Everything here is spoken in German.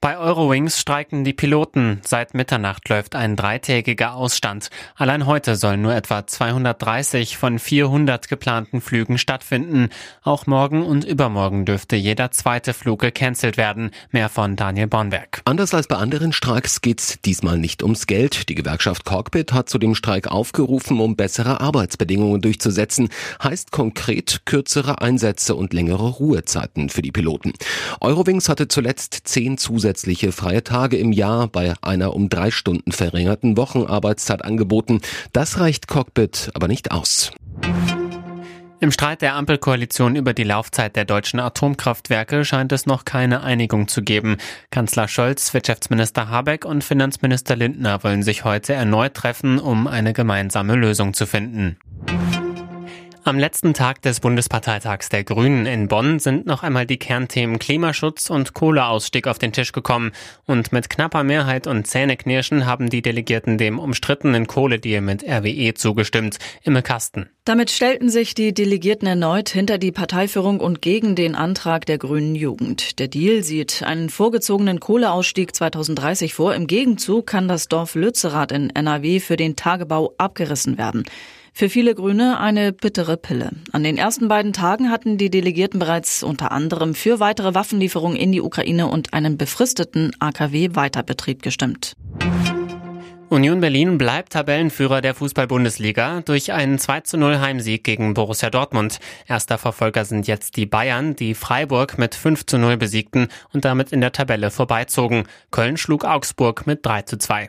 Bei Eurowings streiken die Piloten. Seit Mitternacht läuft ein dreitägiger Ausstand. Allein heute sollen nur etwa 230 von 400 geplanten Flügen stattfinden. Auch morgen und übermorgen dürfte jeder zweite Flug gecancelt werden. Mehr von Daniel Bornberg. Anders als bei anderen Streiks geht's diesmal nicht ums Geld. Die Gewerkschaft Cockpit hat zu dem Streik aufgerufen, um bessere Arbeitsbedingungen durchzusetzen. Heißt konkret kürzere Einsätze und längere Ruhezeiten für die Piloten. Eurowings hatte zuletzt zehn zusätzliche zusätzliche freie Tage im Jahr bei einer um drei Stunden verringerten Wochenarbeitszeit angeboten. Das reicht Cockpit aber nicht aus. Im Streit der Ampelkoalition über die Laufzeit der deutschen Atomkraftwerke scheint es noch keine Einigung zu geben. Kanzler Scholz, Wirtschaftsminister Habeck und Finanzminister Lindner wollen sich heute erneut treffen, um eine gemeinsame Lösung zu finden. Am letzten Tag des Bundesparteitags der Grünen in Bonn sind noch einmal die Kernthemen Klimaschutz und Kohleausstieg auf den Tisch gekommen. Und mit knapper Mehrheit und Zähneknirschen haben die Delegierten dem umstrittenen Kohledeal mit RWE zugestimmt. Imme Kasten. Damit stellten sich die Delegierten erneut hinter die Parteiführung und gegen den Antrag der grünen Jugend. Der Deal sieht einen vorgezogenen Kohleausstieg 2030 vor. Im Gegenzug kann das Dorf Lützerath in NRW für den Tagebau abgerissen werden. Für viele Grüne eine bittere Pille. An den ersten beiden Tagen hatten die Delegierten bereits unter anderem für weitere Waffenlieferungen in die Ukraine und einen befristeten AKW-Weiterbetrieb gestimmt. Union Berlin bleibt Tabellenführer der Fußball-Bundesliga durch einen 2 zu 0 Heimsieg gegen Borussia Dortmund. Erster Verfolger sind jetzt die Bayern, die Freiburg mit 5 zu 0 besiegten und damit in der Tabelle vorbeizogen. Köln schlug Augsburg mit 3 zu 2.